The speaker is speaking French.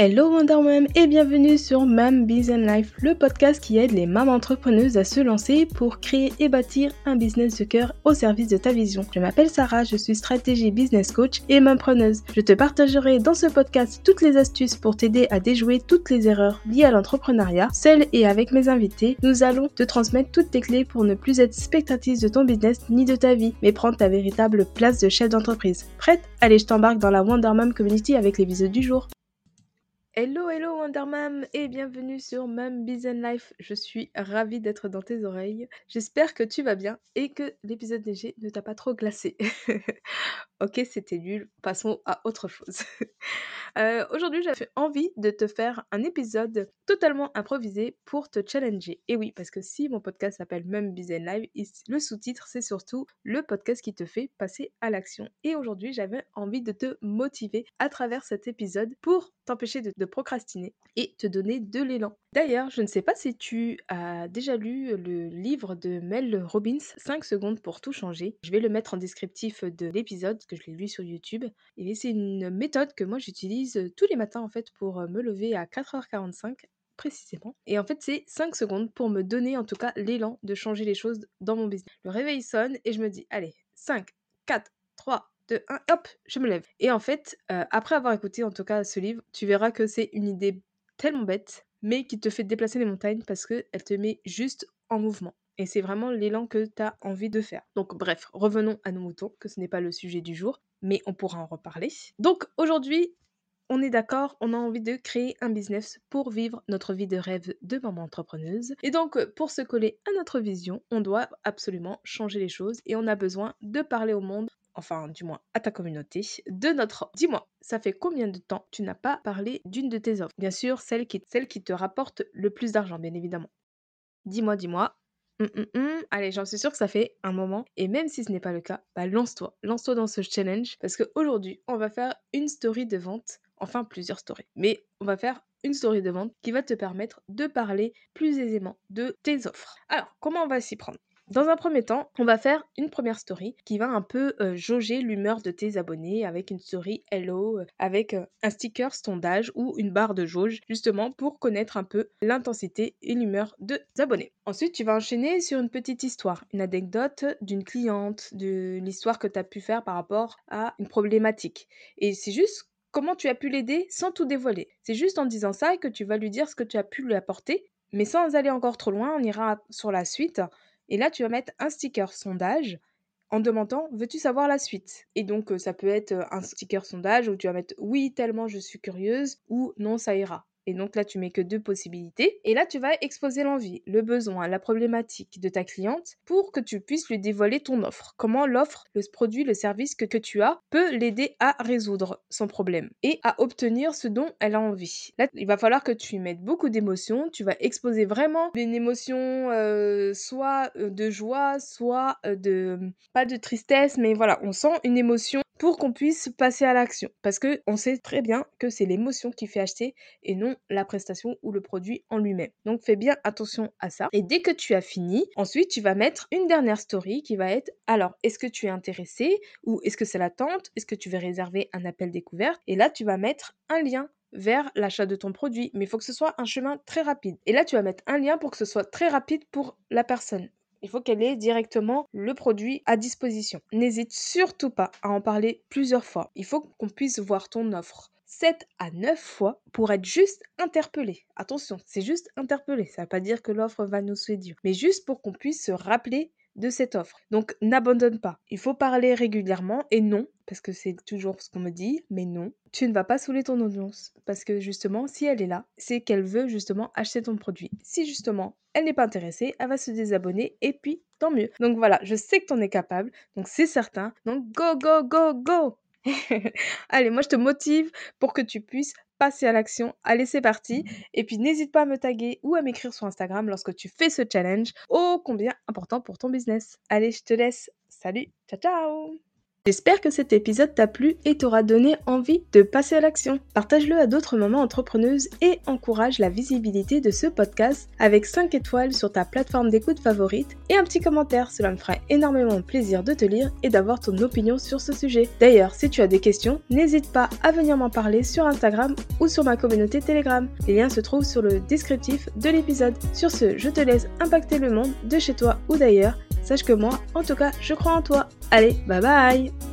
Hello Wonder Mom et bienvenue sur Mam Business Life, le podcast qui aide les mamans entrepreneuses à se lancer pour créer et bâtir un business de cœur au service de ta vision. Je m'appelle Sarah, je suis stratégie business coach et mampreneuse. Je te partagerai dans ce podcast toutes les astuces pour t'aider à déjouer toutes les erreurs liées à l'entrepreneuriat. Seule et avec mes invités, nous allons te transmettre toutes tes clés pour ne plus être spectatrice de ton business ni de ta vie, mais prendre ta véritable place de chef d'entreprise. Prête? Allez, je t'embarque dans la Wonder Mom Community avec l'épisode du jour. Hello, hello Wondermam et bienvenue sur Mam Business Life. Je suis ravie d'être dans tes oreilles. J'espère que tu vas bien et que l'épisode léger ne t'a pas trop glacé. ok, c'était nul. Passons à autre chose. Euh, aujourd'hui, j'avais envie de te faire un épisode totalement improvisé pour te challenger. Et oui, parce que si mon podcast s'appelle Mam Business Live, le sous-titre, c'est surtout le podcast qui te fait passer à l'action. Et aujourd'hui, j'avais envie de te motiver à travers cet épisode pour t'empêcher de, procrastiner et te donner de l'élan. D'ailleurs, je ne sais pas si tu as déjà lu le livre de Mel Robbins, 5 secondes pour tout changer. Je vais le mettre en descriptif de l'épisode, que je l'ai lu sur YouTube. Et c'est une méthode que moi j'utilise tous les matins en fait pour me lever à 4h45 précisément. Et en fait, c'est 5 secondes pour me donner en tout cas l'élan de changer les choses dans mon business. Le réveil sonne et je me dis, allez, 5, 4, 3, de 1, hop, je me lève. Et en fait, euh, après avoir écouté en tout cas ce livre, tu verras que c'est une idée tellement bête, mais qui te fait déplacer les montagnes parce qu'elle te met juste en mouvement. Et c'est vraiment l'élan que tu as envie de faire. Donc bref, revenons à nos moutons, que ce n'est pas le sujet du jour, mais on pourra en reparler. Donc aujourd'hui, on est d'accord, on a envie de créer un business pour vivre notre vie de rêve de maman entrepreneuse. Et donc, pour se coller à notre vision, on doit absolument changer les choses et on a besoin de parler au monde enfin du moins à ta communauté, de notre Dis-moi, ça fait combien de temps tu n'as pas parlé d'une de tes offres? Bien sûr, celle qui, celle qui te rapporte le plus d'argent, bien évidemment. Dis-moi, dis-moi. Hum, hum, hum. Allez, j'en suis sûre que ça fait un moment. Et même si ce n'est pas le cas, bah lance-toi. Lance-toi dans ce challenge. Parce qu'aujourd'hui, on va faire une story de vente. Enfin, plusieurs stories. Mais on va faire une story de vente qui va te permettre de parler plus aisément de tes offres. Alors, comment on va s'y prendre? Dans un premier temps, on va faire une première story qui va un peu euh, jauger l'humeur de tes abonnés avec une story hello, euh, avec euh, un sticker sondage ou une barre de jauge, justement pour connaître un peu l'intensité et l'humeur de tes abonnés. Ensuite, tu vas enchaîner sur une petite histoire, une anecdote d'une cliente, de l'histoire que tu as pu faire par rapport à une problématique. Et c'est juste comment tu as pu l'aider sans tout dévoiler. C'est juste en disant ça que tu vas lui dire ce que tu as pu lui apporter, mais sans aller encore trop loin, on ira sur la suite et là, tu vas mettre un sticker sondage en demandant veux-tu savoir la suite? Et donc ça peut être un sticker sondage où tu vas mettre oui tellement je suis curieuse ou non ça ira. Et donc là, tu mets que deux possibilités. Et là, tu vas exposer l'envie, le besoin, la problématique de ta cliente pour que tu puisses lui dévoiler ton offre. Comment l'offre, le produit, le service que, tu as peut l'aider à résoudre son problème et à obtenir ce dont elle a envie. Là, il va falloir que tu y mettes beaucoup d'émotions. Tu vas exposer vraiment une émotion euh, soit euh, de joie, soit euh, de... pas de tristesse, mais voilà, on sent une émotion pour qu'on puisse passer à l'action. Parce que on sait très bien que c'est l'émotion qui fait acheter et non la prestation ou le produit en lui-même. Donc fais bien attention à ça. Et dès que tu as fini, ensuite tu vas mettre une dernière story qui va être alors est-ce que tu es intéressé ou est-ce que c'est l'attente? Est-ce que tu veux réserver un appel découvert Et là tu vas mettre un lien vers l'achat de ton produit, mais il faut que ce soit un chemin très rapide. Et là, tu vas mettre un lien pour que ce soit très rapide pour la personne. Il faut qu'elle ait directement le produit à disposition. N'hésite surtout pas à en parler plusieurs fois. Il faut qu'on puisse voir ton offre 7 à 9 fois pour être juste interpellé. Attention, c'est juste interpellé. Ça ne veut pas dire que l'offre va nous séduire, mais juste pour qu'on puisse se rappeler de cette offre. Donc n'abandonne pas. Il faut parler régulièrement et non, parce que c'est toujours ce qu'on me dit, mais non, tu ne vas pas saouler ton audience. Parce que justement, si elle est là, c'est qu'elle veut justement acheter ton produit. Si justement elle n'est pas intéressée, elle va se désabonner et puis tant mieux. Donc voilà, je sais que tu en es capable, donc c'est certain. Donc go, go, go, go Allez, moi je te motive pour que tu puisses passer à l'action. Allez, c'est parti. Et puis n'hésite pas à me taguer ou à m'écrire sur Instagram lorsque tu fais ce challenge, ô combien important pour ton business. Allez, je te laisse. Salut, ciao ciao J'espère que cet épisode t'a plu et t'aura donné envie de passer à l'action. Partage-le à d'autres mamans entrepreneuses et encourage la visibilité de ce podcast avec 5 étoiles sur ta plateforme d'écoute favorite et un petit commentaire. Cela me fera énormément plaisir de te lire et d'avoir ton opinion sur ce sujet. D'ailleurs, si tu as des questions, n'hésite pas à venir m'en parler sur Instagram ou sur ma communauté Telegram. Les liens se trouvent sur le descriptif de l'épisode. Sur ce, je te laisse impacter le monde de chez toi ou d'ailleurs. Sache que moi, en tout cas, je crois en toi. Allez, bye bye